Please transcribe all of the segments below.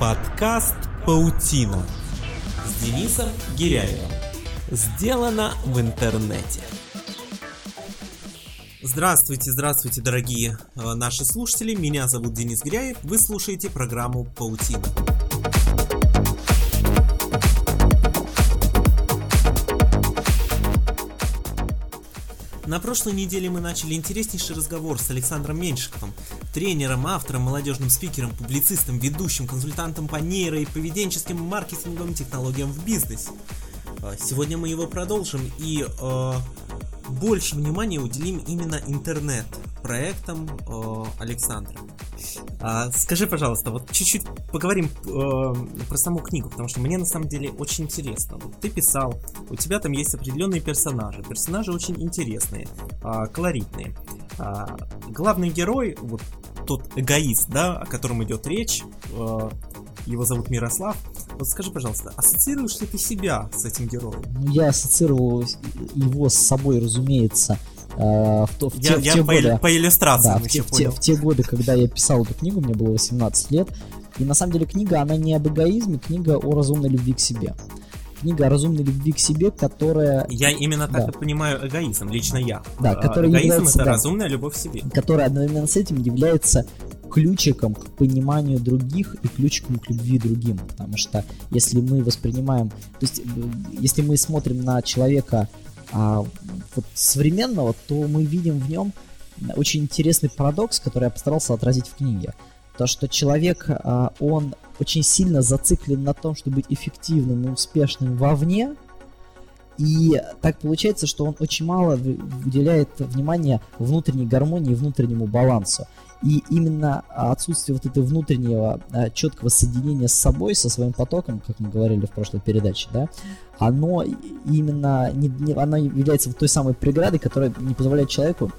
Подкаст «Паутина» с Денисом Гиряевым. Сделано в интернете. Здравствуйте, здравствуйте, дорогие э, наши слушатели. Меня зовут Денис Гиряев. Вы слушаете программу «Паутина». На прошлой неделе мы начали интереснейший разговор с Александром Меньшиковым, тренером, автором, молодежным спикером, публицистом, ведущим, консультантом по нейро и поведенческим маркетинговым технологиям в бизнесе. А, сегодня мы его продолжим и э, больше внимания уделим именно интернет-проектам э, Александра. А, скажи, пожалуйста, вот чуть-чуть поговорим э, про саму книгу, потому что мне на самом деле очень интересно. Вот ты писал, у тебя там есть определенные персонажи. Персонажи очень интересные, э, колоритные. Э, главный герой, вот тот эгоист, да, о котором идет речь, э, его зовут Мирослав. Вот скажи, пожалуйста, ассоциируешь ли ты себя с этим героем? Ну, я ассоциировал его с собой, разумеется, в, то, в, я, те, я в те по, годы, по иллюстрациям да, в, те, в, те, в те годы, когда я писал эту книгу, мне было 18 лет, и на самом деле книга, она не об эгоизме, книга о разумной любви к себе. Книга о разумной любви к себе, которая... Я именно так да. и понимаю эгоизм, лично я. Да, которая эгоизм является, это да, разумная любовь к себе. Которая одновременно с этим является ключиком к пониманию других и ключиком к любви другим. Потому что если мы воспринимаем... То есть, э, если мы смотрим на человека а, вот современного, то мы видим в нем очень интересный парадокс, который я постарался отразить в книге. То, что человек, а, он очень сильно зациклен на том, чтобы быть эффективным и успешным вовне, и так получается, что он очень мало уделяет внимания внутренней гармонии, внутреннему балансу. И именно отсутствие вот этого внутреннего а, четкого соединения с собой, со своим потоком, как мы говорили в прошлой передаче, да, оно именно не, не, оно является той самой преградой, которая не позволяет человеку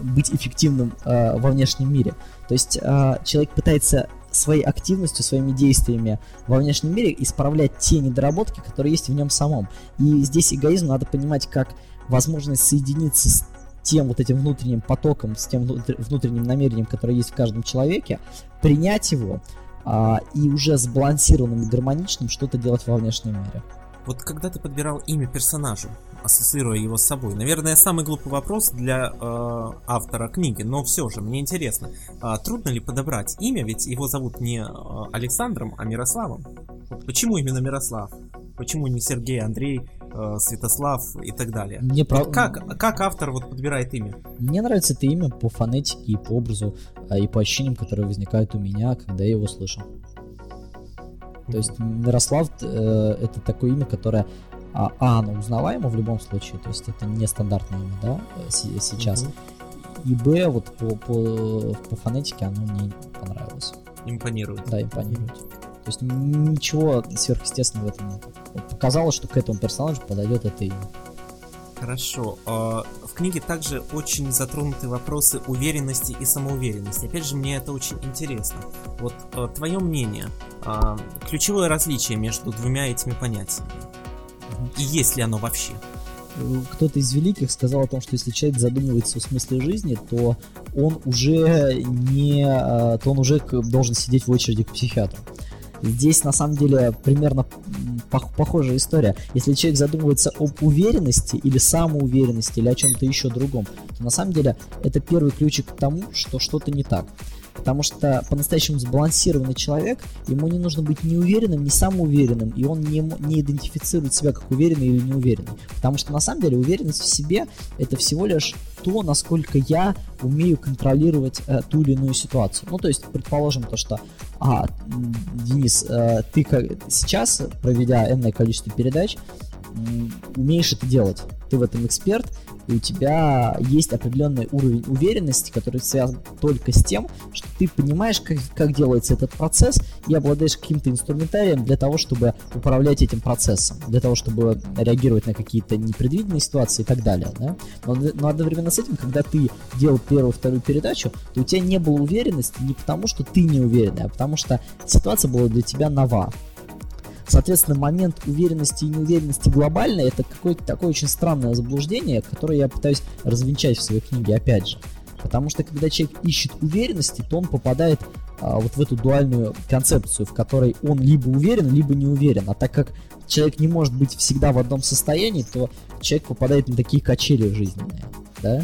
быть эффективным э, во внешнем мире. То есть э, человек пытается своей активностью, своими действиями во внешнем мире исправлять те недоработки, которые есть в нем самом. И здесь эгоизм надо понимать как возможность соединиться с тем вот этим внутренним потоком, с тем внутренним намерением, которое есть в каждом человеке, принять его а, и уже сбалансированным и гармоничным что-то делать во внешнем мире. Вот когда ты подбирал имя персонажу, ассоциируя его с собой, наверное, самый глупый вопрос для э, автора книги, но все же, мне интересно, э, трудно ли подобрать имя, ведь его зовут не э, Александром, а Мирославом? Почему именно Мирослав? Почему не Сергей, Андрей, э, Святослав и так далее. Мне вот прав... как, как автор вот подбирает имя? Мне нравится это имя по фонетике и по образу, а, и по ощущениям, которые возникают у меня, когда я его слышу. То есть Мирослав э, это такое имя, которое а, а, оно узнаваемо в любом случае, то есть это не стандартное имя, да, э, сейчас. Mm-hmm. И Б, вот по, по, по фонетике оно мне понравилось. Импонирует. Да, импонирует. То есть ничего сверхъестественного в этом нет. Вот показалось, что к этому персонажу подойдет это имя. Хорошо. А, в книге также очень затронуты вопросы уверенности и самоуверенности. Опять же, мне это очень интересно. Вот а, твое мнение, а, ключевое различие между двумя этими понятиями. И есть ли оно вообще? кто-то из великих сказал о том, что если человек задумывается о смысле жизни, то он уже не, то он уже должен сидеть в очереди к психиатру. Здесь на самом деле примерно похожая история. Если человек задумывается об уверенности или самоуверенности или о чем-то еще другом, то на самом деле это первый ключик к тому, что что-то не так. Потому что по-настоящему сбалансированный человек, ему не нужно быть ни уверенным, ни самоуверенным, и он не, не идентифицирует себя как уверенный или неуверенный. Потому что на самом деле уверенность в себе это всего лишь то, насколько я умею контролировать э, ту или иную ситуацию. Ну, то есть, предположим, то, что, а, Денис, э, ты как, сейчас, проведя энное количество передач, умеешь это делать. Ты в этом эксперт, и у тебя есть определенный уровень уверенности, который связан только с тем, что ты понимаешь, как, как делается этот процесс, и обладаешь каким-то инструментарием для того, чтобы управлять этим процессом, для того, чтобы реагировать на какие-то непредвиденные ситуации и так далее. Да? Но, но одновременно с этим, когда ты делал первую, вторую передачу, то у тебя не было уверенности не потому, что ты не уверенный, а потому что ситуация была для тебя нова. Соответственно, момент уверенности и неуверенности глобальной это какое-то такое очень странное заблуждение, которое я пытаюсь развенчать в своей книге опять же. Потому что когда человек ищет уверенности, то он попадает а, вот в эту дуальную концепцию, в которой он либо уверен, либо не уверен. А так как человек не может быть всегда в одном состоянии, то человек попадает на такие качели жизненные, да,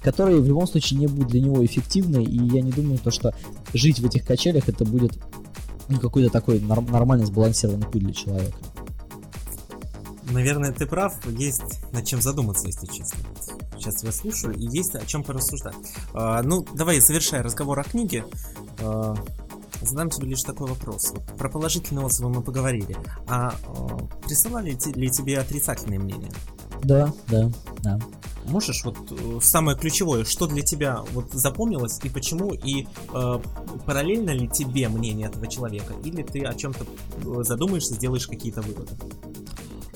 которые в любом случае не будут для него эффективны, и я не думаю, то, что жить в этих качелях это будет ну, какой-то такой нормальный сбалансированный путь для человека. Наверное, ты прав, есть над чем задуматься, если честно. Сейчас тебя слушаю, и есть о чем порассуждать. А, ну, давай, завершая разговор о книге, а, задам тебе лишь такой вопрос. Про положительные отзывы мы поговорили. А, а присылали ли тебе отрицательные мнения? Да, да, да. Можешь вот э, самое ключевое, что для тебя вот запомнилось и почему, и э, параллельно ли тебе мнение этого человека, или ты о чем-то э, задумаешься, сделаешь какие-то выводы?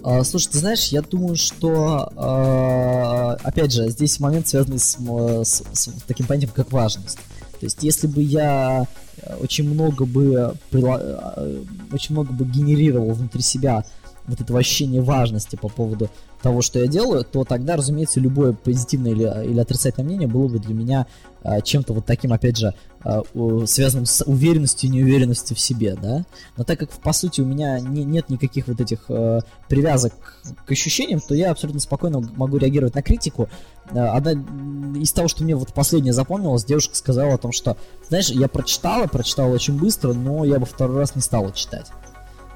А, слушай, ты знаешь, я думаю, что, а, опять же, здесь момент связанный с, с, с таким понятием, как важность. То есть, если бы я э, очень много бы, э, очень много бы генерировал внутри себя вот это ощущение важности по поводу того, что я делаю, то тогда, разумеется, любое позитивное или, или отрицательное мнение было бы для меня а, чем-то вот таким, опять же, а, связанным с уверенностью и неуверенностью в себе, да. Но так как, по сути, у меня не, нет никаких вот этих а, привязок к ощущениям, то я абсолютно спокойно могу реагировать на критику. А, одна из того, что мне вот последнее запомнилось, девушка сказала о том, что, знаешь, я прочитала, прочитала очень быстро, но я бы второй раз не стала читать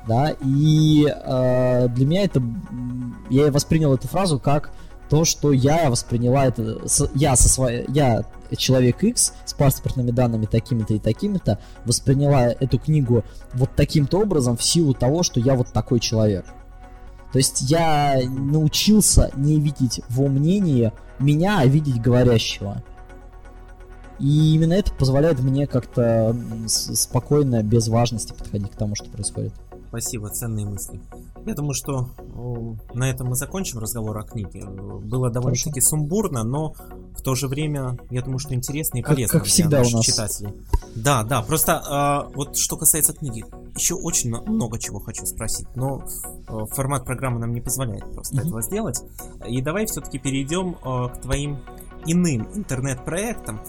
да, и э, для меня это, я воспринял эту фразу как то, что я восприняла это, я со своей, я человек X с паспортными данными такими-то и такими-то, восприняла эту книгу вот таким-то образом в силу того, что я вот такой человек. То есть я научился не видеть во мнении меня, а видеть говорящего. И именно это позволяет мне как-то спокойно, без важности подходить к тому, что происходит. Спасибо, ценные мысли. Я думаю, что на этом мы закончим разговор о книге. Было довольно-таки сумбурно, но в то же время, я думаю, что интересно и полезно как, как всегда для у нас. читателей. Да, да, просто э, вот что касается книги, еще очень много чего хочу спросить, но э, формат программы нам не позволяет просто mm-hmm. этого сделать. И давай все-таки перейдем э, к твоим иным интернет-проектам.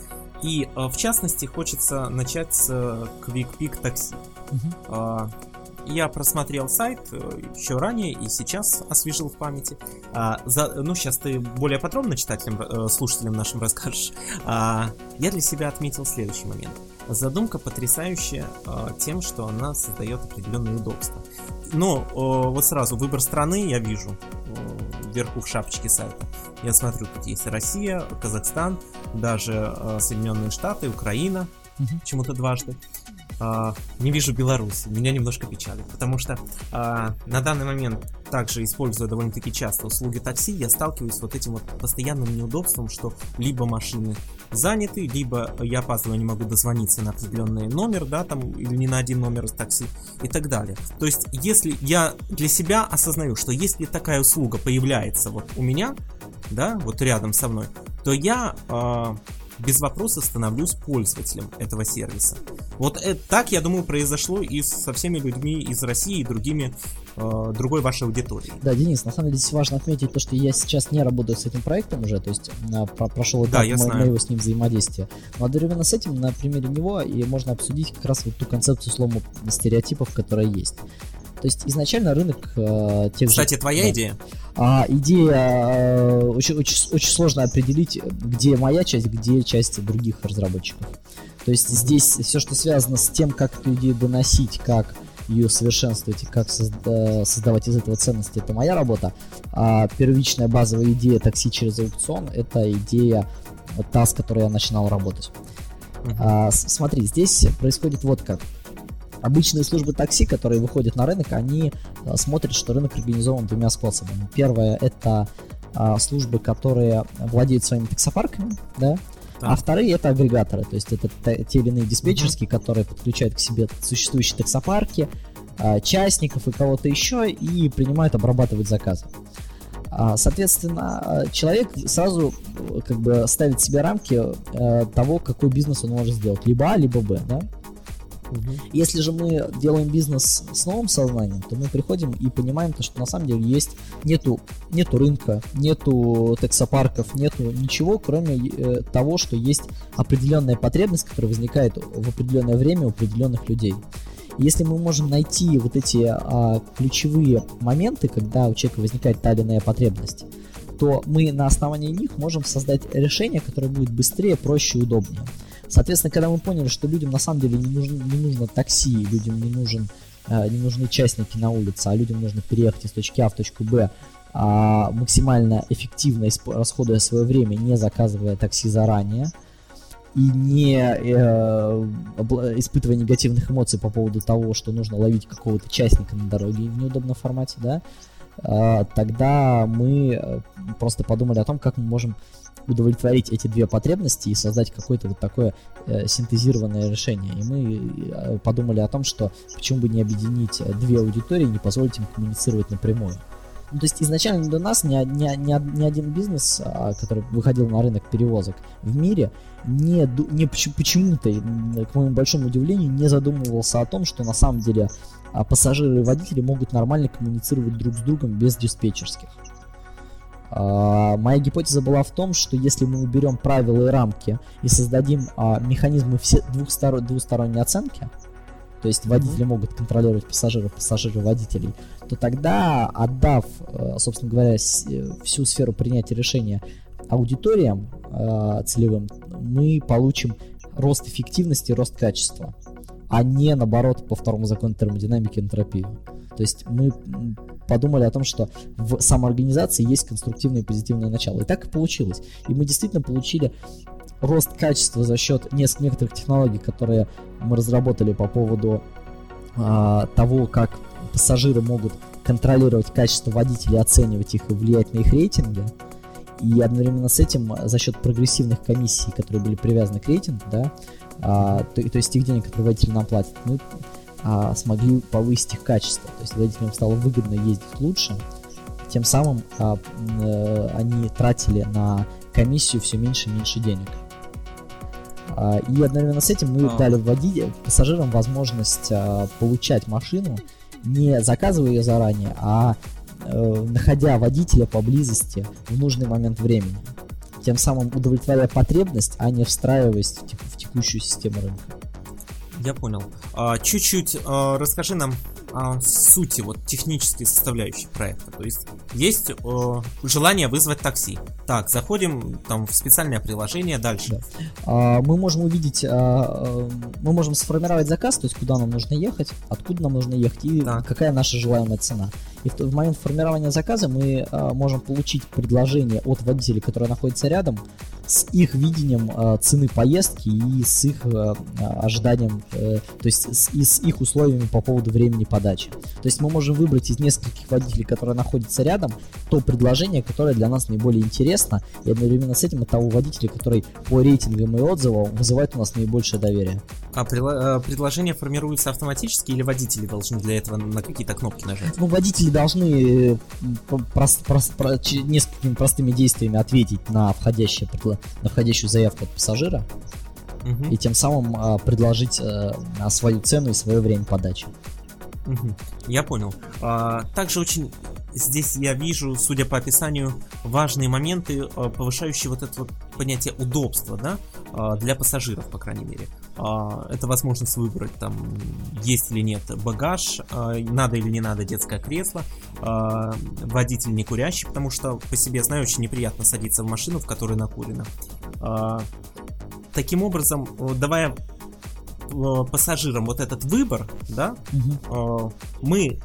И э, в частности хочется начать с э, Quick Pick Taxi. Uh-huh я просмотрел сайт э, еще ранее и сейчас освежил в памяти. А, за, ну, сейчас ты более подробно читателям, э, слушателям нашим расскажешь. А, я для себя отметил следующий момент. Задумка потрясающая а, тем, что она создает определенные удобства. Но а, вот сразу выбор страны я вижу вверху в шапочке сайта. Я смотрю, тут есть Россия, Казахстан, даже а, Соединенные Штаты, Украина, угу. почему-то дважды э, не вижу Беларусь. Меня немножко печалит, потому что э, на данный момент, также используя довольно-таки часто услуги такси, я сталкиваюсь с вот этим вот постоянным неудобством, что либо машины заняты, либо я опаздываю, не могу дозвониться на определенный номер, да, там, или не на один номер из такси и так далее. То есть, если я для себя осознаю, что если такая услуга появляется вот у меня, да, вот рядом со мной, то я э, без вопроса становлюсь пользователем этого сервиса. Вот это, так, я думаю, произошло и со всеми людьми из России и другими, э, другой вашей аудитории. Да, Денис, на самом деле здесь важно отметить то, что я сейчас не работаю с этим проектом уже, то есть на, про, прошел этап да, мо- моего с ним взаимодействия. Но одновременно с этим, на примере него, и можно обсудить как раз вот ту концепцию слома стереотипов, которая есть. То есть изначально рынок э, тех Кстати, же... твоя да. идея? А, идея э, очень, очень, очень сложно определить, где моя часть, где часть других разработчиков. То есть здесь все, что связано с тем, как эту идею доносить, как ее совершенствовать и как созда- создавать из этого ценности, это моя работа. А первичная базовая идея такси через аукцион это идея вот та, с которой я начинал работать. Uh-huh. А, смотри, здесь происходит вот как. Обычные службы такси, которые выходят на рынок, они а, смотрят, что рынок организован двумя способами. Первое это а, службы, которые владеют своими таксопарками, да, а вторые это агрегаторы, то есть это те или иные диспетчерские, uh-huh. которые подключают к себе существующие таксопарки, а, частников и кого-то еще и принимают обрабатывать заказы. А, соответственно, человек сразу как бы ставит себе рамки э, того, какой бизнес он может сделать, либо А, либо Б, да? Угу. Если же мы делаем бизнес с новым сознанием, то мы приходим и понимаем, то, что на самом деле есть нету, нету рынка, нету таксопарков, нету ничего, кроме э, того, что есть определенная потребность, которая возникает в определенное время у определенных людей. Если мы можем найти вот эти а, ключевые моменты, когда у человека возникает та или иная потребность, то мы на основании них можем создать решение, которое будет быстрее, проще и удобнее. Соответственно, когда мы поняли, что людям на самом деле не нужно, не нужно такси, людям не, нужен, э, не нужны частники на улице, а людям нужно переехать из точки А в точку Б, а максимально эффективно расходуя свое время, не заказывая такси заранее, и не э, испытывая негативных эмоций по поводу того, что нужно ловить какого-то частника на дороге в неудобном формате, да, э, тогда мы э, просто подумали о том, как мы можем удовлетворить эти две потребности и создать какое-то вот такое э, синтезированное решение. И мы э, подумали о том, что почему бы не объединить две аудитории и не позволить им коммуницировать напрямую. Ну, то есть изначально для нас ни, ни, ни, ни один бизнес, а, который выходил на рынок перевозок в мире, не, не почему-то, к моему большому удивлению, не задумывался о том, что на самом деле а, пассажиры и водители могут нормально коммуницировать друг с другом без диспетчерских. А, моя гипотеза была в том, что если мы уберем правила и рамки и создадим а, механизмы все двухстор... двусторонней оценки, то есть водители могут контролировать пассажиров, пассажиры водителей, то тогда, отдав, э, собственно говоря, всю сферу принятия решения аудиториям э, целевым, мы получим рост эффективности, рост качества, а не наоборот по второму закону термодинамики энтропию. То есть мы подумали о том, что в самоорганизации есть конструктивное и позитивное начало. И так и получилось. И мы действительно получили рост качества за счет некоторых технологий, которые мы разработали по поводу а, того, как пассажиры могут контролировать качество водителей, оценивать их и влиять на их рейтинги. И одновременно с этим за счет прогрессивных комиссий, которые были привязаны к рейтингу, да, а, то, то есть тех денег, которые водители нам платят, мы а, смогли повысить их качество. То есть водителям стало выгодно ездить лучше. Тем самым а, а, они тратили на комиссию все меньше и меньше денег. А, и одновременно с этим мы а. дали водителям, пассажирам возможность а, получать машину, не заказывая ее заранее, а а находя водителя поблизости в нужный момент времени. Тем самым удовлетворяя потребность, а не встраиваясь в, в текущую систему рынка. Я понял. А, чуть-чуть а, расскажи нам о сути вот технической составляющей проекта. То есть есть э, желание вызвать такси. Так, заходим там в специальное приложение дальше. Да. А, мы можем увидеть, а, мы можем сформировать заказ, то есть куда нам нужно ехать, откуда нам нужно ехать и так. какая наша желаемая цена. И в, в момент формирования заказа мы а, можем получить предложение от водителей, которые находятся рядом, с их видением а, цены поездки и с их а, ожиданием, а, то есть с, и с их условиями по поводу времени подачи. То есть мы можем выбрать из нескольких водителей, которые находятся рядом, то предложение, которое для нас наиболее интересно, и одновременно с этим от того водителя, который по рейтингам и отзывам вызывает у нас наибольшее доверие. А предложение формируется автоматически или водители должны для этого на какие-то кнопки нажать? Ну, водители должны прост, прост, прост, несколькими простыми действиями ответить на, входящее, на входящую заявку от пассажира угу. и тем самым а, предложить а, свою цену и свое время подачи. Угу. Я понял. А, также очень здесь я вижу, судя по описанию, важные моменты, а, повышающие вот это вот понятие удобства, да, а, для пассажиров, по крайней мере. А, это возможность выбрать, там, есть или нет багаж, надо или не надо детское кресло, водитель не курящий, потому что по себе знаю, очень неприятно садиться в машину, в которой накурено. Таким образом, давая пассажирам вот этот выбор, да, угу. мы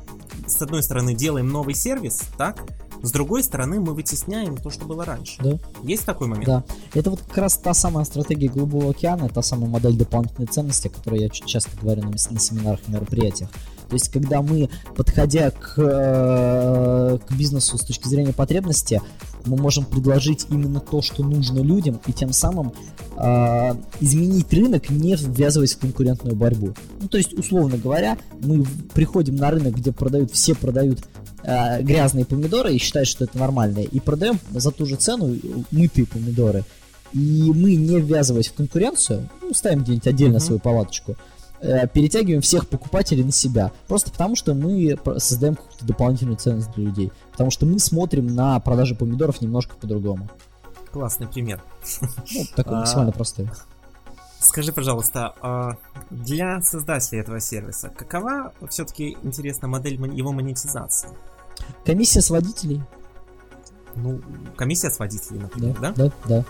с одной стороны делаем новый сервис, так, с другой стороны, мы вытесняем то, что было раньше. Да. Есть такой момент? Да. Это вот как раз та самая стратегия Голубого океана, та самая модель дополнительной ценности, о которой я часто говорю на, на семинарах и мероприятиях. То есть, когда мы, подходя к, э, к бизнесу с точки зрения потребности, мы можем предложить именно то, что нужно людям, и тем самым э, изменить рынок, не ввязываясь в конкурентную борьбу. Ну, то есть, условно говоря, мы приходим на рынок, где продают, все продают э, грязные помидоры и считают, что это нормально, и продаем за ту же цену мытые помидоры. И мы, не ввязываясь в конкуренцию, ну, ставим где-нибудь отдельно uh-huh. свою палаточку, э, перетягиваем всех покупателей на себя. Просто потому, что мы создаем какую-то дополнительную ценность для людей. Потому что мы смотрим на продажи помидоров немножко по-другому. Классный пример. Ну, такой максимально простой. Скажи, пожалуйста, а для создателя этого сервиса, какова все-таки интересна модель его монетизации? Комиссия с водителей. Ну, комиссия с водителей, например, да? Да, да.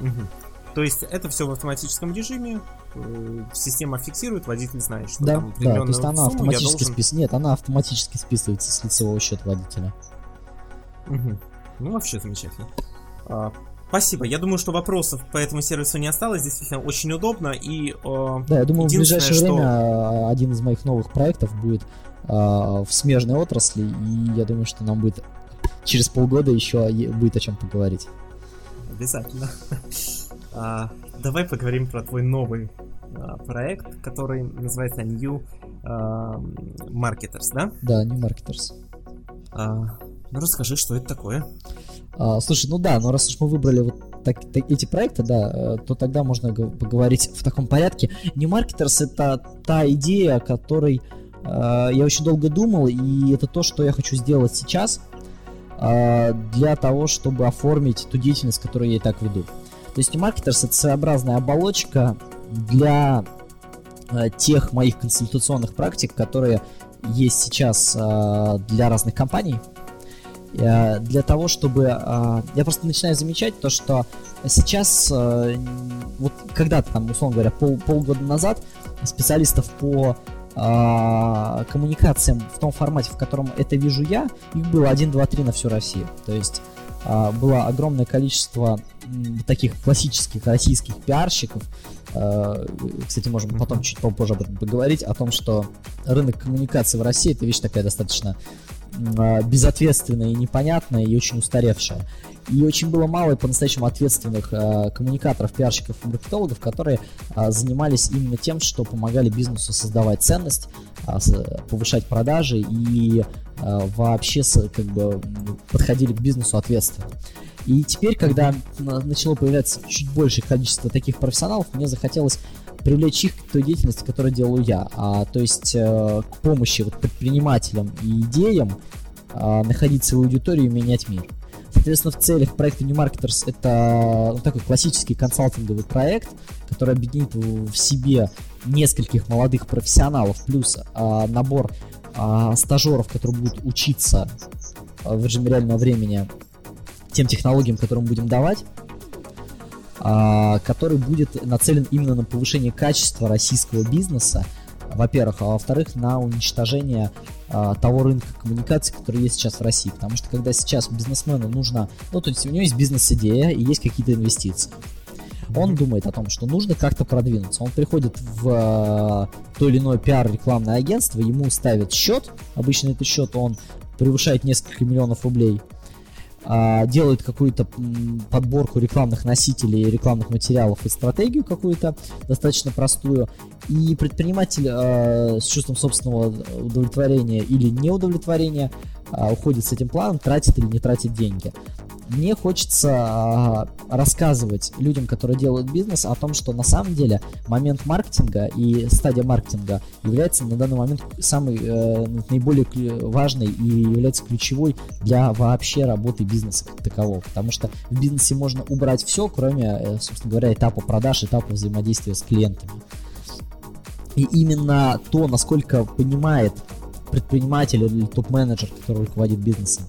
Угу. То есть это все в автоматическом режиме, система фиксирует, водитель знает, что да, там да, то есть она автоматически должен... спис... Нет, она автоматически списывается с лицевого счета водителя. Угу. Ну, вообще замечательно. А, спасибо. Я думаю, что вопросов по этому сервису не осталось. Действительно, очень удобно. И, э, да, я думаю, в ближайшее что... время а, один из моих новых проектов будет э, в смежной отрасли. И я думаю, что нам будет через полгода еще будет о чем поговорить. Обязательно. А, давай поговорим про твой новый проект, который называется New а, Marketers, да? Да, New Marketers. А, ну расскажи, что это такое. А, слушай, ну да, но раз уж мы выбрали вот так, так, эти проекты, да, э, то тогда можно поговорить в таком порядке. New Marketers это та идея, о которой э, я очень долго думал, и это то, что я хочу сделать сейчас э, для того, чтобы оформить ту деятельность, которую я и так веду. То есть Marketers это своеобразная оболочка для э, тех моих консультационных практик, которые есть сейчас э, для разных компаний. Э, для того, чтобы... Я просто начинаю замечать то, что сейчас, вот когда-то там, условно говоря, пол, полгода назад специалистов по коммуникациям в том формате, в котором это вижу я, их было 1, 2, 3 на всю Россию. То есть было огромное количество таких классических российских пиарщиков. А, кстати, можем потом чуть попозже об этом поговорить, о том, что рынок коммуникации в России это вещь такая достаточно а, безответственная и непонятная, и очень устаревшая. И очень было мало по-настоящему ответственных э, коммуникаторов, пиарщиков и маркетологов, которые э, занимались именно тем, что помогали бизнесу создавать ценность, э, повышать продажи и э, вообще как бы подходили к бизнесу ответственно. И теперь, когда начало появляться чуть большее количество таких профессионалов, мне захотелось привлечь их к той деятельности, которую делаю я. А, то есть э, к помощи вот, предпринимателям и идеям э, находить свою аудиторию и менять мир. Соответственно, в целях проекта New Marketers это ну, такой классический консалтинговый проект, который объединит в себе нескольких молодых профессионалов, плюс а, набор а, стажеров, которые будут учиться в режиме реального времени тем технологиям, которые мы будем давать, который будет нацелен именно на повышение качества российского бизнеса, во-первых, а во-вторых, на уничтожение а, того рынка коммуникаций, который есть сейчас в России. Потому что когда сейчас бизнесмену нужно, ну, то есть у него есть бизнес-идея и есть какие-то инвестиции. Он думает о том, что нужно как-то продвинуться. Он приходит в э, то или иное пиар-рекламное агентство, ему ставят счет. Обычно этот счет он превышает несколько миллионов рублей. А, делают какую-то подборку рекламных носителей, рекламных материалов и стратегию какую-то достаточно простую. И предприниматель э, с чувством собственного удовлетворения или неудовлетворения э, уходит с этим планом, тратит или не тратит деньги мне хочется а, рассказывать людям, которые делают бизнес, о том, что на самом деле момент маркетинга и стадия маркетинга является на данный момент самый э, наиболее важной и является ключевой для вообще работы бизнеса как такового. Потому что в бизнесе можно убрать все, кроме, э, собственно говоря, этапа продаж, этапа взаимодействия с клиентами. И именно то, насколько понимает предприниматель или топ-менеджер, который руководит бизнесом,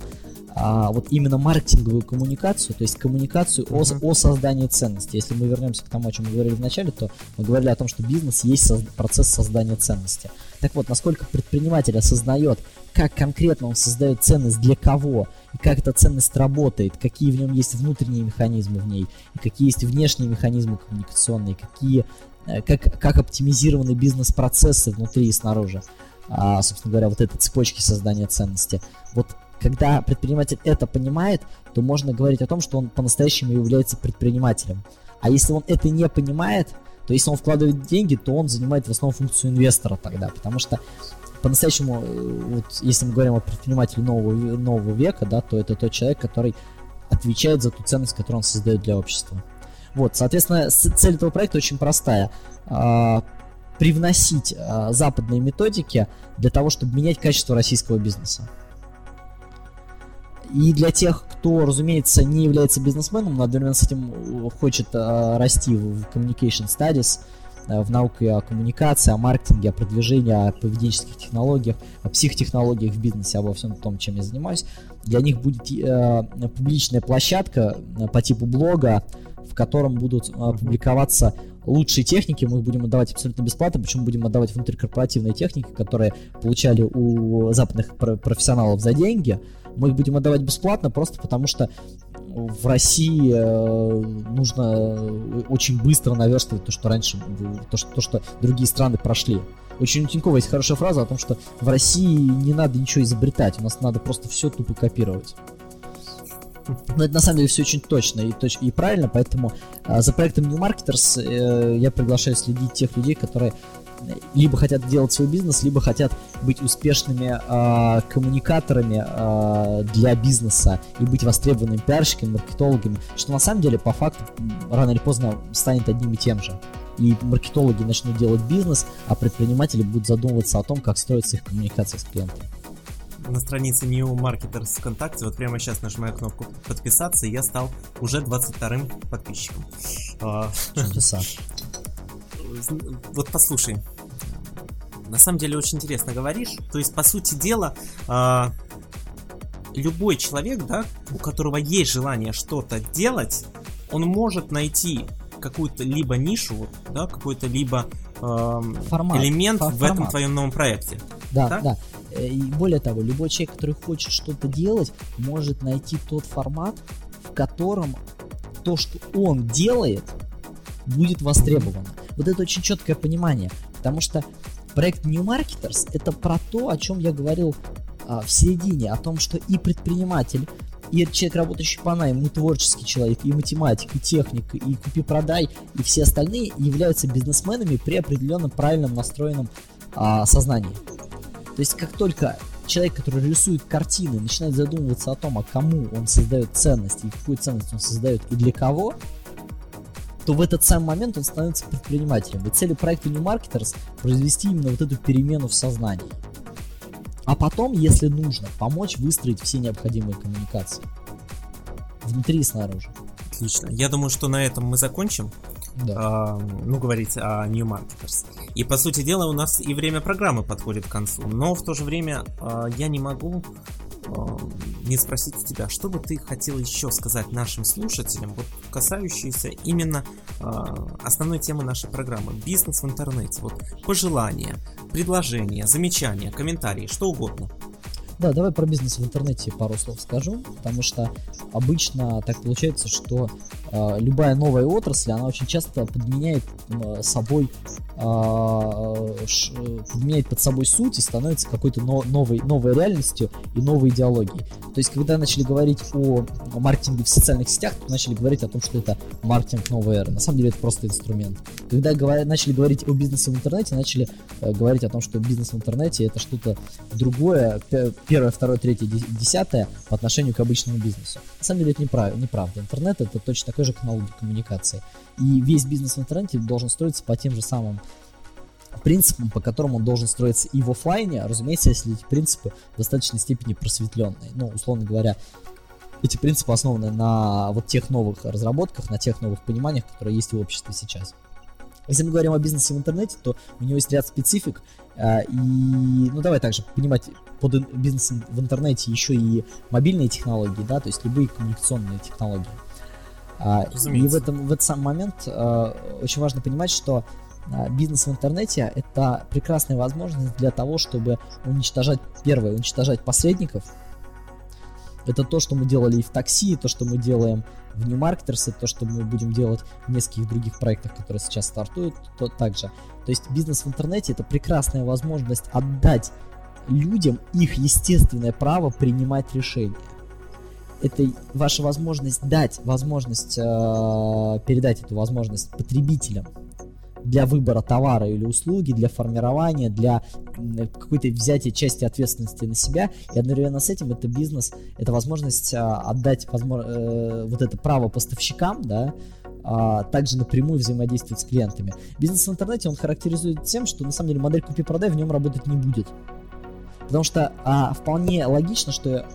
а, вот именно маркетинговую коммуникацию, то есть коммуникацию uh-huh. о, о создании ценности. Если мы вернемся к тому, о чем мы говорили в начале, то мы говорили о том, что бизнес есть соз- процесс создания ценности. Так вот, насколько предприниматель осознает, как конкретно он создает ценность для кого, и как эта ценность работает, какие в нем есть внутренние механизмы в ней, и какие есть внешние механизмы коммуникационные, какие, э, как, как оптимизированы бизнес-процессы внутри и снаружи. А, собственно говоря, вот этой цепочки создания ценности. Вот когда предприниматель это понимает, то можно говорить о том, что он по-настоящему является предпринимателем. А если он это не понимает, то если он вкладывает деньги, то он занимает в основном функцию инвестора тогда, потому что по-настоящему, э, вот если мы говорим о предпринимателе нового, нового века, да, то это тот человек, который отвечает за ту ценность, которую он создает для общества. Вот, соответственно, цель этого проекта очень простая. А, привносить э, западные методики для того, чтобы менять качество российского бизнеса. И для тех, кто, разумеется, не является бизнесменом, но одновременно с этим хочет э, расти в Communication Studies, э, в науке о коммуникации, о маркетинге, о продвижении, о поведенческих технологиях, о психотехнологиях в бизнесе, обо всем том, чем я занимаюсь, для них будет э, публичная площадка э, по типу блога, в котором будут э, публиковаться лучшие техники, мы их будем отдавать абсолютно бесплатно, причем будем отдавать внутрикорпоративные техники, которые получали у западных профессионалов за деньги, мы их будем отдавать бесплатно просто потому, что в России э, нужно очень быстро наверстывать то, что раньше, то, что, то, что другие страны прошли. Очень у Тинькова есть хорошая фраза о том, что в России не надо ничего изобретать, у нас надо просто все тупо копировать. Но это на самом деле все очень точно и, точ- и правильно, поэтому э, за проектом New Marketers э, я приглашаю следить тех людей, которые либо хотят делать свой бизнес, либо хотят быть успешными э, коммуникаторами э, для бизнеса и быть востребованными пиарщиками, маркетологами, что на самом деле по факту рано или поздно станет одним и тем же. И маркетологи начнут делать бизнес, а предприниматели будут задумываться о том, как строится их коммуникация с клиентом на странице New Marketers ВКонтакте, вот прямо сейчас нажимаю кнопку подписаться, и я стал уже 22-м подписчиком. А, Чудеса. Вот послушай, на самом деле очень интересно говоришь. То есть, по сути дела, а, любой человек, да, у которого есть желание что-то делать, он может найти какую-то либо нишу, да, какой-то либо э, формат, элемент формат. в этом твоем новом проекте. Да, так? да. Э, и более того, любой человек, который хочет что-то делать, может найти тот формат, в котором то, что он делает, будет востребовано. Вот это очень четкое понимание, потому что проект New Marketers это про то, о чем я говорил а, в середине, о том, что и предприниматель, и человек, работающий по найму, творческий человек, и математик, и техник, и купи-продай, и все остальные являются бизнесменами при определенном правильном настроенном а, сознании. То есть как только человек, который рисует картины, начинает задумываться о том, а кому он создает ценность, и какую ценность он создает, и для кого, то в этот самый момент он становится предпринимателем. И целью проекта New Marketers произвести именно вот эту перемену в сознании. А потом, если нужно, помочь выстроить все необходимые коммуникации. Внутри и снаружи. Отлично. Я думаю, что на этом мы закончим да. э, ну, говорить о New Marketers. И, по сути дела, у нас и время программы подходит к концу, но в то же время э, я не могу не спросить тебя, что бы ты хотел еще сказать нашим слушателям, вот касающиеся именно э, основной темы нашей программы, бизнес в интернете, вот пожелания, предложения, замечания, комментарии, что угодно. Да, давай про бизнес в интернете пару слов скажу, потому что обычно так получается, что любая новая отрасль, она очень часто подменяет собой, ш, подменяет под собой суть и становится какой-то но, новой, новой реальностью и новой идеологией. То есть, когда начали говорить о, маркетинге в социальных сетях, то начали говорить о том, что это маркетинг новой эры. На самом деле это просто инструмент. Когда говоря, начали говорить о бизнесе в интернете, начали э, говорить о том, что бизнес в интернете это что-то другое, первое, второе, третье, десятое по отношению к обычному бизнесу. На самом деле это неправда. Интернет это точно такой же канал коммуникации. И весь бизнес в интернете должен строиться по тем же самым принципам, по которым он должен строиться и в офлайне, разумеется, если эти принципы в достаточной степени просветленные. Ну, условно говоря, эти принципы основаны на вот тех новых разработках, на тех новых пониманиях, которые есть в обществе сейчас. Если мы говорим о бизнесе в интернете, то у него есть ряд специфик, а, и, ну, давай также понимать под бизнесом в интернете еще и мобильные технологии, да, то есть любые коммуникационные технологии. А, и в, этом, в этот самый момент а, очень важно понимать, что бизнес в интернете это прекрасная возможность для того, чтобы уничтожать, первое, уничтожать посредников. Это то, что мы делали и в такси, то, что мы делаем в New Marketers, то, что мы будем делать в нескольких других проектах, которые сейчас стартуют, то также. То есть бизнес в интернете это прекрасная возможность отдать людям их естественное право принимать решения. Это ваша возможность дать возможность, э, передать эту возможность потребителям для выбора товара или услуги, для формирования, для какой-то взятия части ответственности на себя. И одновременно с этим это бизнес, это возможность а, отдать возможно, э, вот это право поставщикам, да, а, также напрямую взаимодействовать с клиентами. Бизнес в интернете он характеризует тем, что на самом деле модель купи-продай в нем работать не будет. Потому что а, вполне логично, что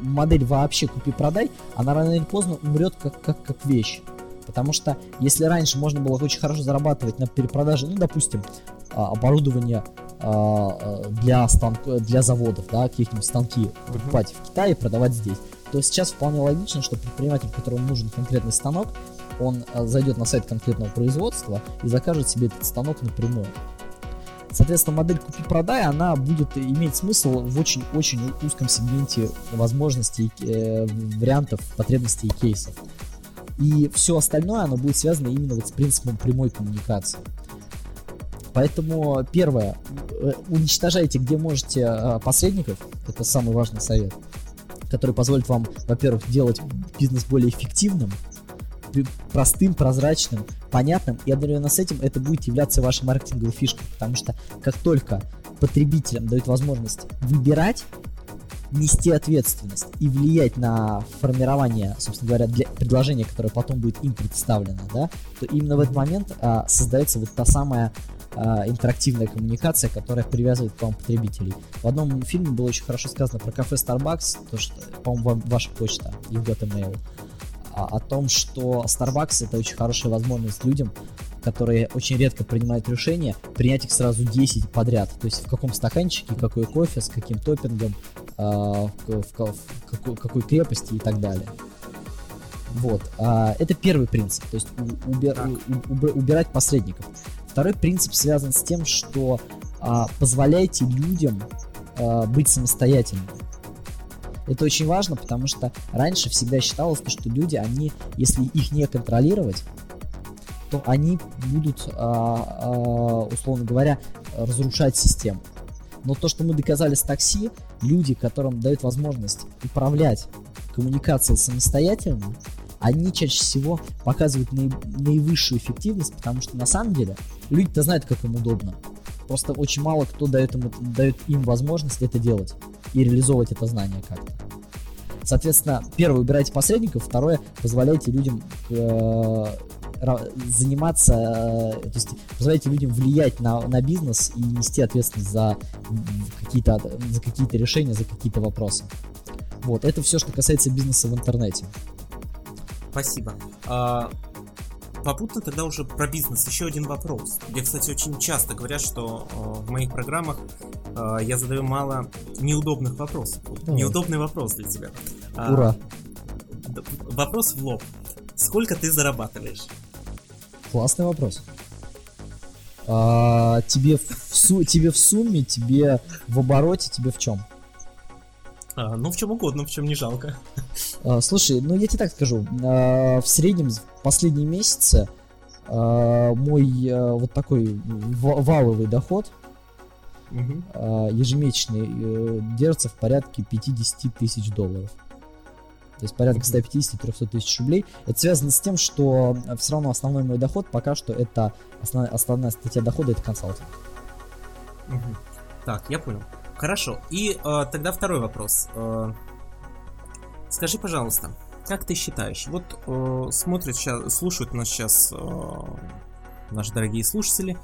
модель вообще купи-продай, она рано или поздно умрет как, как, как вещь. Потому что если раньше можно было очень хорошо зарабатывать на перепродаже, ну, допустим, а, оборудование а, для, станк, для заводов, да, каких-нибудь станки покупать в Китае и продавать здесь, то сейчас вполне логично, что предприниматель, которому нужен конкретный станок, он а, зайдет на сайт конкретного производства и закажет себе этот станок напрямую. Соответственно, модель купи-продай, она будет иметь смысл в очень-очень узком сегменте возможностей, э, вариантов, потребностей и кейсов. И все остальное, оно будет связано именно вот с принципом прямой коммуникации. Поэтому первое, э, уничтожайте где можете э, посредников, это самый важный совет, который позволит вам, во-первых, делать бизнес более эффективным, простым, прозрачным, понятным, и одновременно с этим это будет являться вашей маркетинговой фишкой, потому что как только потребителям дают возможность выбирать, нести ответственность и влиять на формирование, собственно говоря, для предложения, которое потом будет им представлено, да, то именно в этот момент а, создается вот та самая а, интерактивная коммуникация, которая привязывает к вам потребителей. В одном фильме было очень хорошо сказано про кафе Starbucks, то что, по-моему, ваша почта, you've got mail о том, что Starbucks это очень хорошая возможность людям, которые очень редко принимают решения, принять их сразу 10 подряд. То есть в каком стаканчике, какой кофе, с каким топпингом, э, в, какой, какой крепости и так далее. Вот. Э, это первый принцип, то есть убер, убирать посредников. Второй принцип связан с тем, что позволяйте людям быть самостоятельными. Это очень важно, потому что раньше всегда считалось, что люди, они, если их не контролировать, то они будут, а, а, условно говоря, разрушать систему. Но то, что мы доказали с такси, люди, которым дают возможность управлять коммуникацией самостоятельно, они чаще всего показывают наи- наивысшую эффективность, потому что на самом деле люди-то знают, как им удобно. Просто очень мало кто дает им, дает им возможность это делать и реализовывать это знание как-то. Соответственно, первое, убирайте посредников, второе, позволяйте людям э, заниматься, э, то есть позволяйте людям влиять на, на бизнес и нести ответственность за какие-то за какие-то решения, за какие-то вопросы. Вот, это все, что касается бизнеса в интернете. Спасибо. А, попутно тогда уже про бизнес. Еще один вопрос. Мне, кстати, очень часто говорят, что э, в моих программах э, я задаю мало неудобных вопросов. Давай. Неудобный вопрос для тебя. А, Ура. Вопрос в лоб. Сколько ты зарабатываешь? Классный вопрос. А, тебе, в су тебе в сумме, тебе в обороте, тебе в чем? А, ну, в чем угодно, в чем не жалко. А, слушай, ну я тебе так скажу. А, в среднем в последние месяцы а, мой а, вот такой валовый доход угу. а, ежемесячный а, держится в порядке 50 тысяч долларов. То есть порядка 150-300 тысяч рублей. Это связано с тем, что все равно основной мой доход пока что это основная, основная статья дохода это консалтинг. Угу. Так, я понял. Хорошо. И э, тогда второй вопрос. Э, скажи, пожалуйста, как ты считаешь, вот э, смотрят сейчас, слушают нас сейчас э, наши дорогие слушатели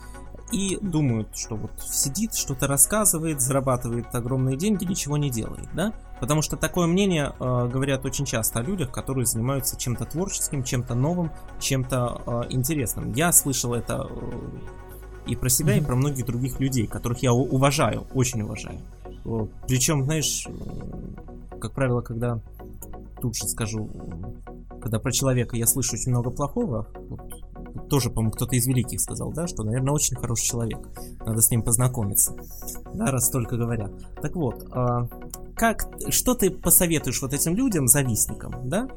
и думают, что вот сидит, что-то рассказывает, зарабатывает огромные деньги, ничего не делает, да? Потому что такое мнение э, говорят очень часто о людях, которые занимаются чем-то творческим, чем-то новым, чем-то э, интересным. Я слышал это э, и про себя, mm-hmm. и про многих других людей, которых я уважаю, очень уважаю. Причем, знаешь, как правило, когда тут же скажу, когда про человека я слышу очень много плохого, вот, тоже, по-моему, кто-то из великих сказал, да, что, наверное, очень хороший человек. Надо с ним познакомиться, да, раз только говорят. Так вот, а, как, что ты посоветуешь вот этим людям, завистникам, да,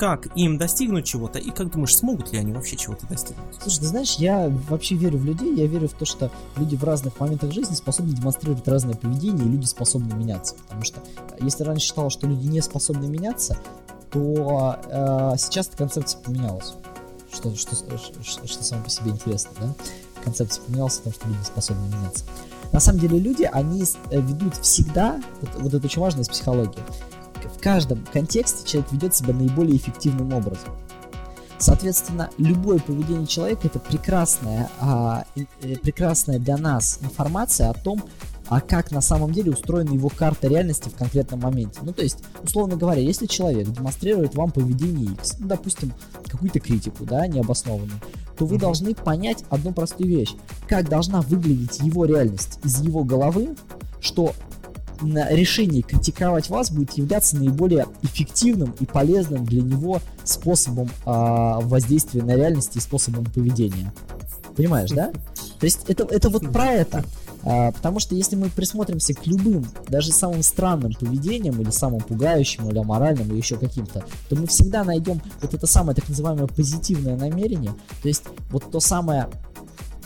как им достигнуть чего-то, и как думаешь, смогут ли они вообще чего-то достигнуть? Слушай, ты знаешь, я вообще верю в людей, я верю в то, что люди в разных моментах жизни способны демонстрировать разное поведение, и люди способны меняться. Потому что если раньше считал, что люди не способны меняться, то э, сейчас эта концепция поменялась. Что, что, что, что, само по себе интересно, да? Концепция поменялась о том, что люди способны меняться. На самом деле люди, они э, ведут всегда, вот, вот это очень важно из психологии, в каждом контексте человек ведет себя наиболее эффективным образом. Соответственно, любое поведение человека это прекрасная, а, э, прекрасная для нас информация о том, а как на самом деле устроена его карта реальности в конкретном моменте. Ну, то есть, условно говоря, если человек демонстрирует вам поведение X, ну, допустим, какую-то критику, да, необоснованную, то вы должны понять одну простую вещь. Как должна выглядеть его реальность из его головы, что решение критиковать вас будет являться наиболее эффективным и полезным для него способом э, воздействия на реальность и способом поведения. Понимаешь, да? То есть это, это вот про это. А, потому что если мы присмотримся к любым, даже самым странным поведениям, или самым пугающим, или аморальным, или еще каким-то, то мы всегда найдем вот это самое так называемое позитивное намерение, то есть вот то самое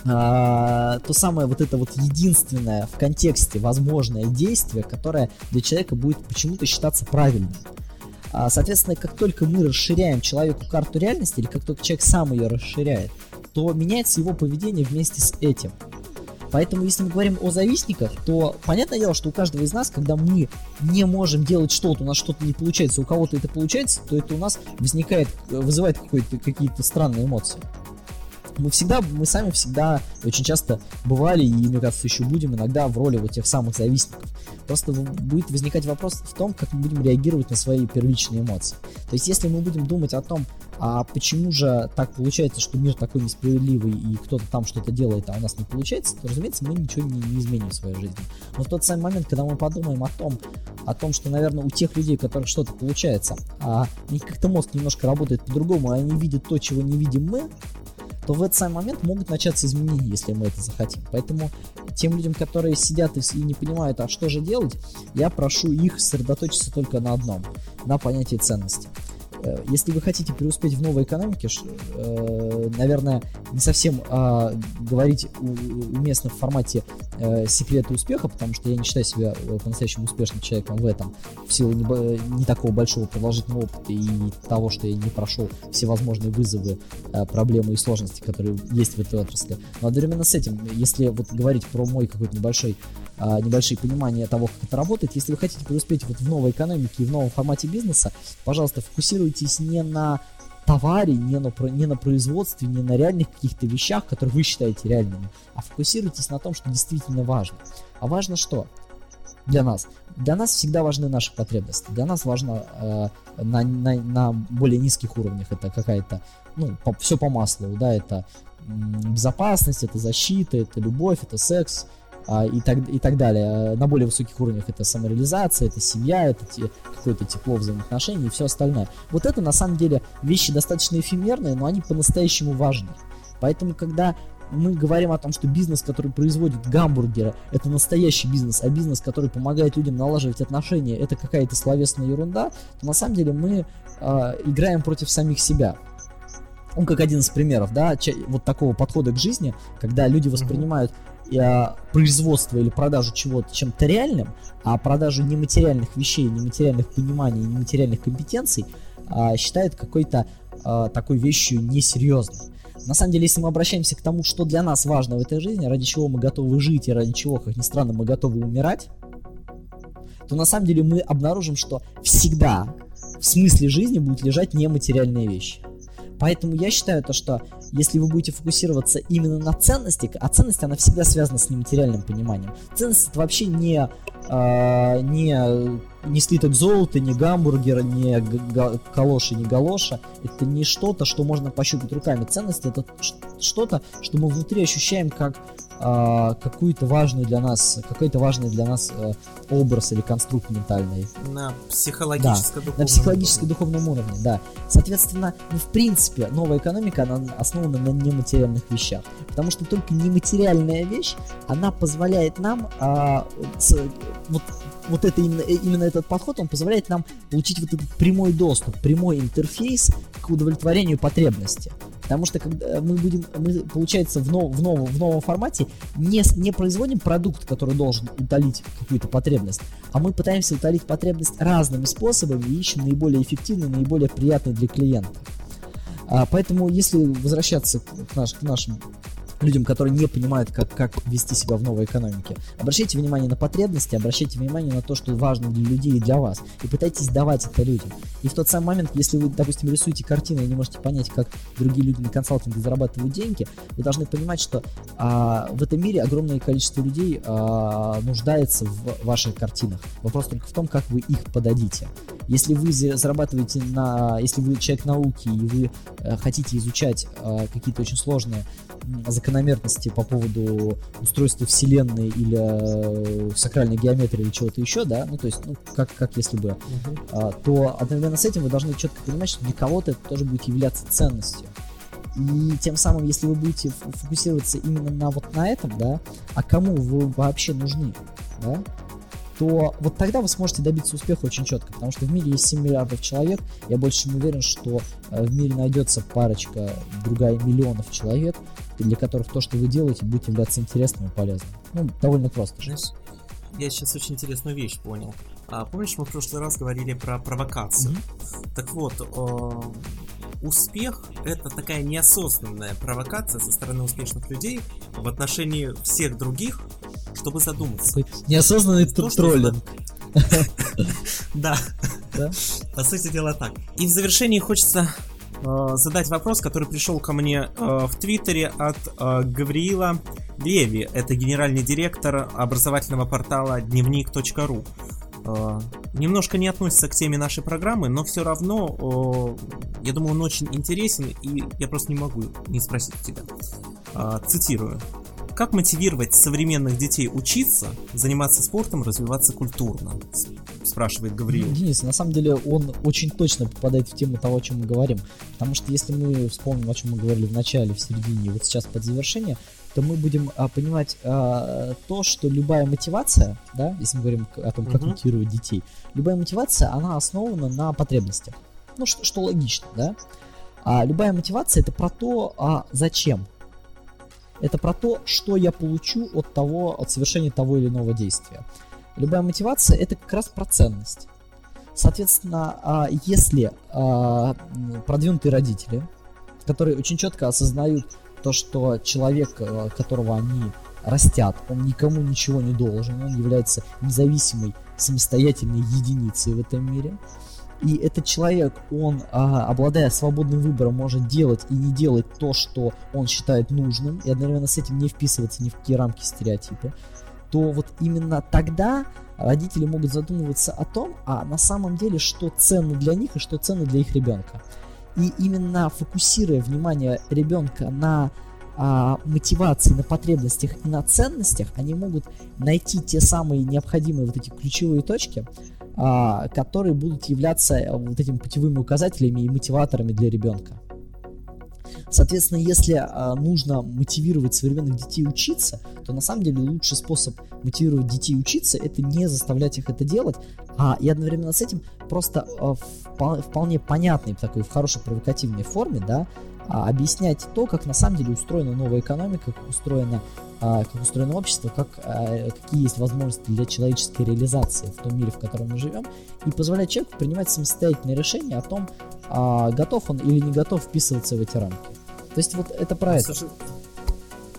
а, то самое вот это вот единственное в контексте возможное действие, которое для человека будет почему-то считаться правильным. А, соответственно, как только мы расширяем человеку карту реальности, или как только человек сам ее расширяет, то меняется его поведение вместе с этим. Поэтому, если мы говорим о завистниках, то понятное дело, что у каждого из нас, когда мы не можем делать что-то, у нас что-то не получается, у кого-то это получается, то это у нас возникает, вызывает какие-то странные эмоции мы всегда, мы сами всегда очень часто бывали, и мне кажется, еще будем иногда в роли вот тех самых завистников. Просто будет возникать вопрос в том, как мы будем реагировать на свои первичные эмоции. То есть, если мы будем думать о том, а почему же так получается, что мир такой несправедливый, и кто-то там что-то делает, а у нас не получается, то, разумеется, мы ничего не, не изменим в своей жизни. Но в тот самый момент, когда мы подумаем о том, о том, что, наверное, у тех людей, у которых что-то получается, а у них как-то мозг немножко работает по-другому, и они видят то, чего не видим мы, то в этот самый момент могут начаться изменения, если мы это захотим. Поэтому тем людям, которые сидят и не понимают, а что же делать, я прошу их сосредоточиться только на одном, на понятии ценности. Э, если вы хотите преуспеть в новой экономике, э, наверное, не совсем а, говорить уместно в формате э, секрета успеха, потому что я не считаю себя по-настоящему успешным человеком в этом, в силу не, не такого большого продолжительного опыта и того, что я не прошел все возможные вызовы, проблемы и сложности, которые есть в этой отрасли. Но одновременно с этим, если вот говорить про мой какой-то небольшой а, небольшие понимания того, как это работает. Если вы хотите преуспеть вот в новой экономике и в новом формате бизнеса, пожалуйста, фокусируйтесь не на товаре, не на, не на производстве, не на реальных каких-то вещах, которые вы считаете реальными, а фокусируйтесь на том, что действительно важно. А важно что? Для нас. Для нас всегда важны наши потребности. Для нас важно э, на, на, на более низких уровнях это какая-то, ну, по, все по маслу, да, это безопасность, это защита, это любовь, это секс, и, так, и так далее. На более высоких уровнях это самореализация, это семья, это те, какое-то тепло взаимоотношений и все остальное. Вот это на самом деле вещи достаточно эфемерные, но они по-настоящему важны. Поэтому, когда мы говорим о том, что бизнес, который производит гамбургеры, это настоящий бизнес, а бизнес, который помогает людям налаживать отношения, это какая-то словесная ерунда, то на самом деле мы э, играем против самих себя. Он как один из примеров, да, вот такого подхода к жизни, когда люди воспринимают э, производство или продажу чего-то чем-то реальным, а продажу нематериальных вещей, нематериальных пониманий, нематериальных компетенций э, считают какой-то э, такой вещью несерьезной. На самом деле, если мы обращаемся к тому, что для нас важно в этой жизни, ради чего мы готовы жить и ради чего, как ни странно, мы готовы умирать, то на самом деле мы обнаружим, что всегда в смысле жизни будут лежать нематериальные вещи. Поэтому я считаю то, что если вы будете фокусироваться именно на ценности, а ценность, она всегда связана с нематериальным пониманием. Ценность это вообще не, э, не, не слиток золота, не гамбургера, не калоши, не галоша. Это не что-то, что можно пощупать руками. Ценность это что-то, что мы внутри ощущаем как какую-то важную для нас, какой-то важный для нас э, образ или конструкт ментальный. На психологическом да, на психологическом духовном уровне, да. Соответственно, ну, в принципе, новая экономика, она основана на нематериальных вещах. Потому что только нематериальная вещь, она позволяет нам э, с, вот вот это именно, именно этот подход, он позволяет нам получить вот этот прямой доступ, прямой интерфейс к удовлетворению потребности. Потому что когда мы будем, мы, получается, в, нов, в, новом, в новом формате не, не производим продукт, который должен утолить какую-то потребность, а мы пытаемся утолить потребность разными способами и ищем наиболее эффективный, наиболее приятный для клиента. А, поэтому, если возвращаться к, наш, к нашим людям, которые не понимают, как, как вести себя в новой экономике. Обращайте внимание на потребности, обращайте внимание на то, что важно для людей и для вас, и пытайтесь давать это людям. И в тот самый момент, если вы, допустим, рисуете картины и не можете понять, как другие люди на консалтинге зарабатывают деньги, вы должны понимать, что а, в этом мире огромное количество людей а, нуждается в ваших картинах. Вопрос только в том, как вы их подадите. Если вы зарабатываете на... Если вы человек науки и вы э, хотите изучать э, какие-то очень сложные закономерности по поводу устройства Вселенной или э, сакральной геометрии или чего-то еще, да, ну то есть, ну, как, как если бы, uh-huh. то одновременно с этим вы должны четко понимать, что для кого-то это тоже будет являться ценностью. И тем самым, если вы будете фокусироваться именно на вот на этом, да, а кому вы вообще нужны, да, то вот тогда вы сможете добиться успеха очень четко, потому что в мире есть 7 миллиардов человек, я больше чем уверен, что э, в мире найдется парочка, другая миллионов человек, для которых то, что вы делаете, будет являться интересным и полезным. Ну, довольно просто. Знаешь, я сейчас очень интересную вещь понял. А, помнишь, мы в прошлый раз говорили про провокацию? Mm-hmm. Так вот, э, успех это такая неосознанная провокация со стороны успешных людей в отношении всех других, чтобы задуматься. Неосознанный то, троллинг. Да. По сути дела так. И в завершении хочется э, задать вопрос, который пришел ко мне э, в Твиттере от э, Гавриила Леви. Это генеральный директор образовательного портала дневник.ру. Немножко не относится к теме нашей программы, но все равно, я думаю, он очень интересен, и я просто не могу не спросить тебя. Цитирую. Как мотивировать современных детей учиться, заниматься спортом, развиваться культурно? Спрашивает Гавриил. Денис, на самом деле он очень точно попадает в тему того, о чем мы говорим. Потому что если мы вспомним, о чем мы говорили в начале, в середине, вот сейчас под завершение, то мы будем а, понимать а, то, что любая мотивация, да, если мы говорим о том, как uh-huh. мотивировать детей, любая мотивация, она основана на потребностях. Ну, что, что логично, да? А любая мотивация это про то, а зачем это про то, что я получу от того, от совершения того или иного действия. Любая мотивация это как раз про ценность. Соответственно, а, если а, продвинутые родители, которые очень четко осознают то, что человек, а, которого они растят, он никому ничего не должен, он является независимой, самостоятельной единицей в этом мире, и этот человек, он, а, обладая свободным выбором, может делать и не делать то, что он считает нужным, и одновременно с этим не вписываться ни в какие рамки стереотипы, то вот именно тогда родители могут задумываться о том, а на самом деле, что ценно для них и что ценно для их ребенка. И именно фокусируя внимание ребенка на а, мотивации, на потребностях и на ценностях, они могут найти те самые необходимые вот эти ключевые точки, а, которые будут являться вот этими путевыми указателями и мотиваторами для ребенка. Соответственно, если а, нужно мотивировать современных детей учиться, то на самом деле лучший способ мотивировать детей учиться это не заставлять их это делать, а и одновременно с этим просто а, в вполне понятной такой в хорошей провокативной форме, да, а, объяснять то, как на самом деле устроена новая экономика, как устроена а, как устроено общество, как, а, какие есть возможности для человеческой реализации в том мире, в котором мы живем, и позволять человеку принимать самостоятельные решения о том, а, готов он или не готов вписываться в эти рамки. То есть вот это про это.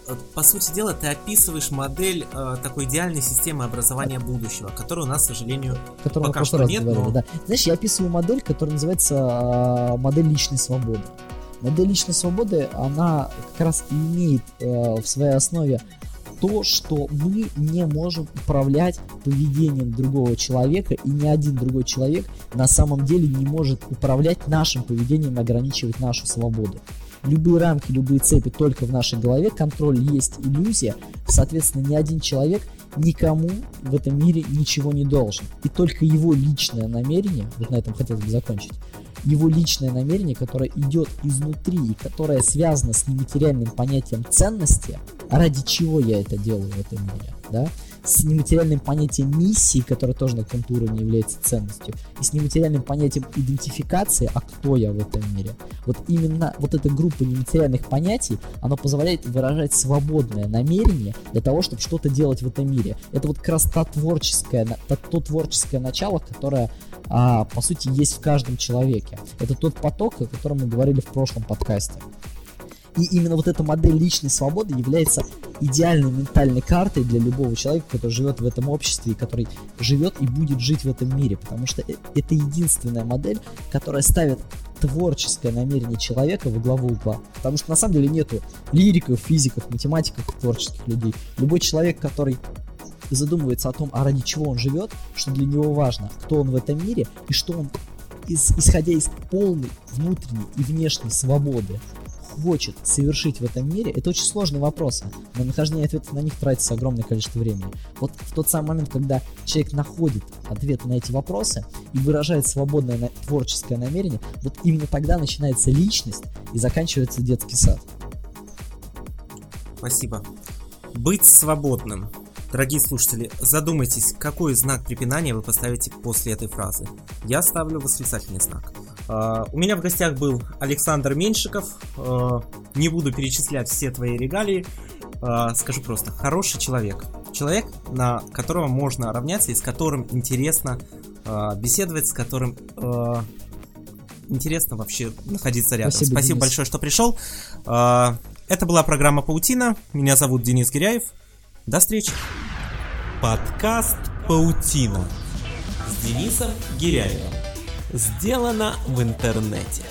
Э, по сути дела, ты описываешь модель э, такой идеальной системы образования будущего, которой у нас, к сожалению, Которого пока что нет. Говорили, но... да. Знаешь, я описываю модель, которая называется э, модель личной свободы. Модель личной свободы, она как раз имеет э, в своей основе то, что мы не можем управлять поведением другого человека, и ни один другой человек на самом деле не может управлять нашим поведением ограничивать нашу свободу. Любые рамки, любые цепи только в нашей голове, контроль есть иллюзия, соответственно, ни один человек никому в этом мире ничего не должен. И только его личное намерение, вот на этом хотелось бы закончить, его личное намерение, которое идет изнутри и которое связано с нематериальным понятием ценности, ради чего я это делаю в этом мире, да, с нематериальным понятием миссии, которое тоже на каком-то уровне является ценностью, и с нематериальным понятием идентификации, а кто я в этом мире. Вот именно вот эта группа нематериальных понятий, она позволяет выражать свободное намерение для того, чтобы что-то делать в этом мире. Это вот как раз то творческое, то творческое начало, которое а, по сути есть в каждом человеке. Это тот поток, о котором мы говорили в прошлом подкасте. И именно вот эта модель личной свободы является идеальной ментальной картой для любого человека, который живет в этом обществе и который живет и будет жить в этом мире, потому что э, это единственная модель, которая ставит творческое намерение человека во главу угла. Потому что на самом деле нету лириков, физиков, математиков, творческих людей. Любой человек, который задумывается о том, а ради чего он живет, что для него важно, кто он в этом мире и что он, из, исходя из полной внутренней и внешней свободы, хочет совершить в этом мире, это очень сложные вопросы. На нахождение ответов на них тратится огромное количество времени. Вот в тот самый момент, когда человек находит ответ на эти вопросы и выражает свободное на, творческое намерение, вот именно тогда начинается личность и заканчивается детский сад. Спасибо. Быть свободным. Дорогие слушатели, задумайтесь, какой знак препинания вы поставите после этой фразы. Я ставлю восклицательный знак. Uh, у меня в гостях был Александр Меньшиков. Uh, не буду перечислять все твои регалии. Uh, скажу просто, хороший человек. Человек, на которого можно равняться и с которым интересно беседовать, с которым интересно вообще находиться рядом. Спасибо, Спасибо большое, что пришел. Это была программа «Паутина». Меня зовут Денис Гиряев. До встречи. Подкаст «Паутина» с Денисом Гиряевым. Сделано в интернете.